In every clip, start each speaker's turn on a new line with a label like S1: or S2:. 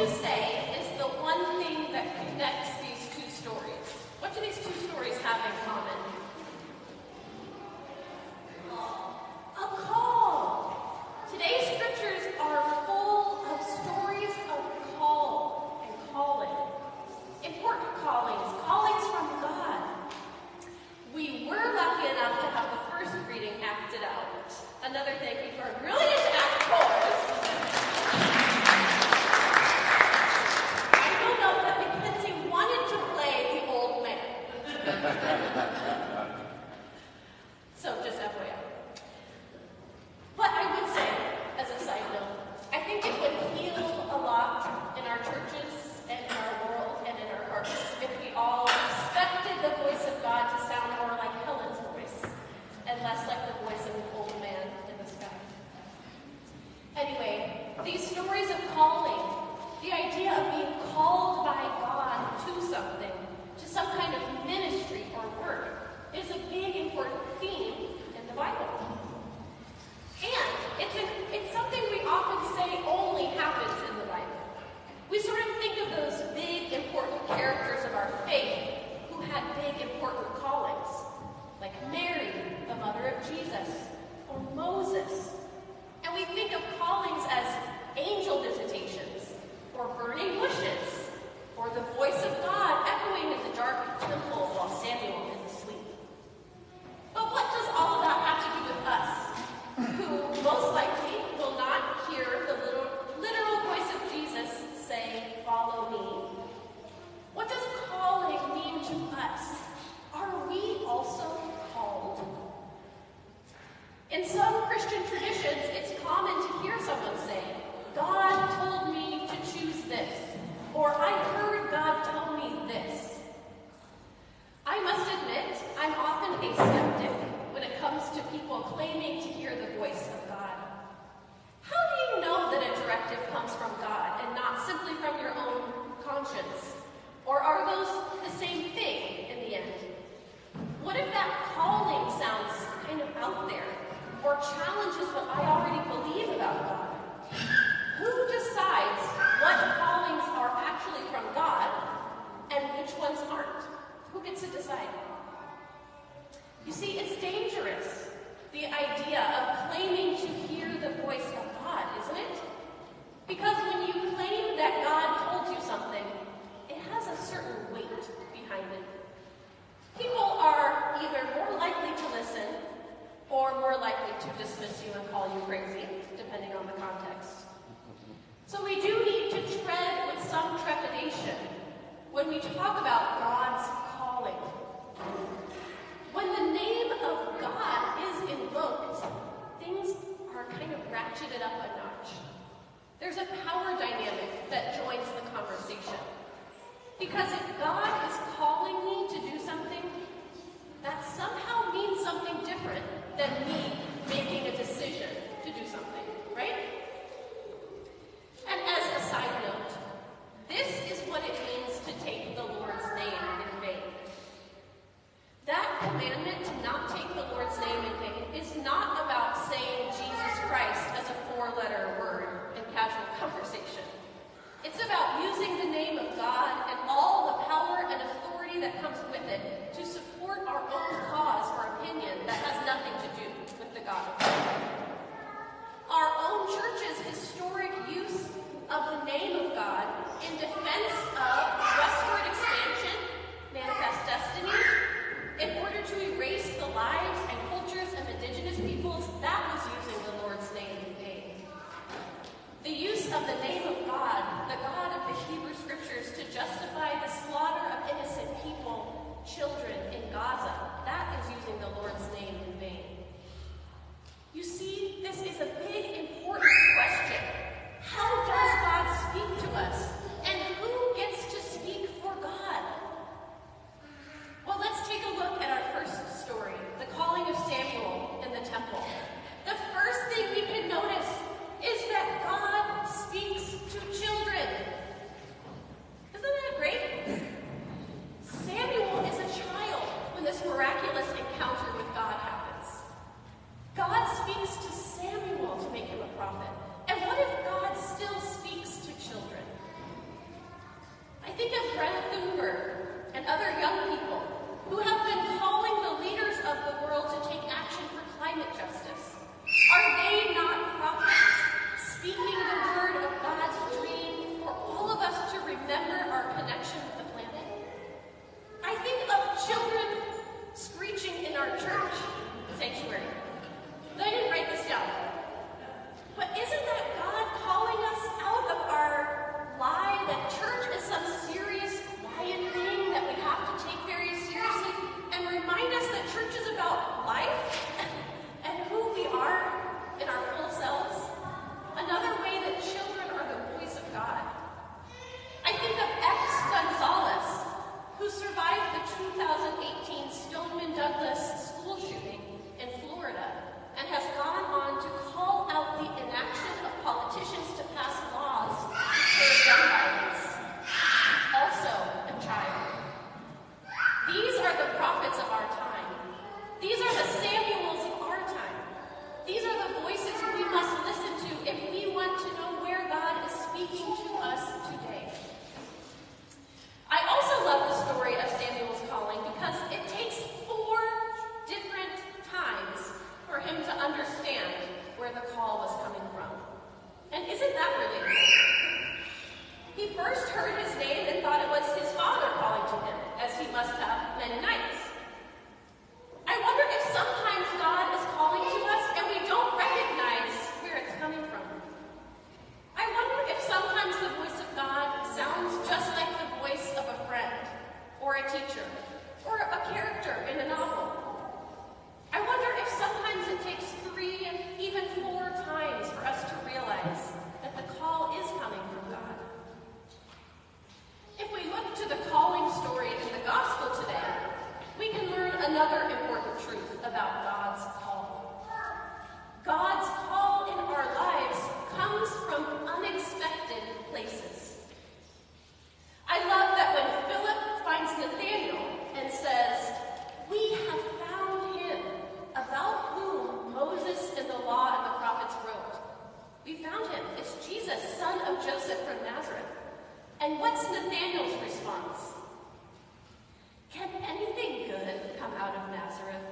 S1: can say is the one thing that connects these two stories? What do these two stories have in common? Because if Jesus, son of Joseph from Nazareth. And what's Nathanael's response? Can anything good come out of Nazareth?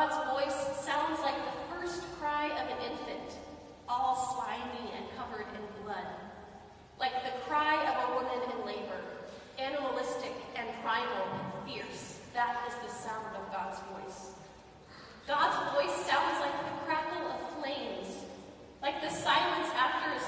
S1: God's voice sounds like the first cry of an infant, all slimy and covered in blood. Like the cry of a woman in labor, animalistic and primal and fierce, that is the sound of God's voice. God's voice sounds like the crackle of flames, like the silence after a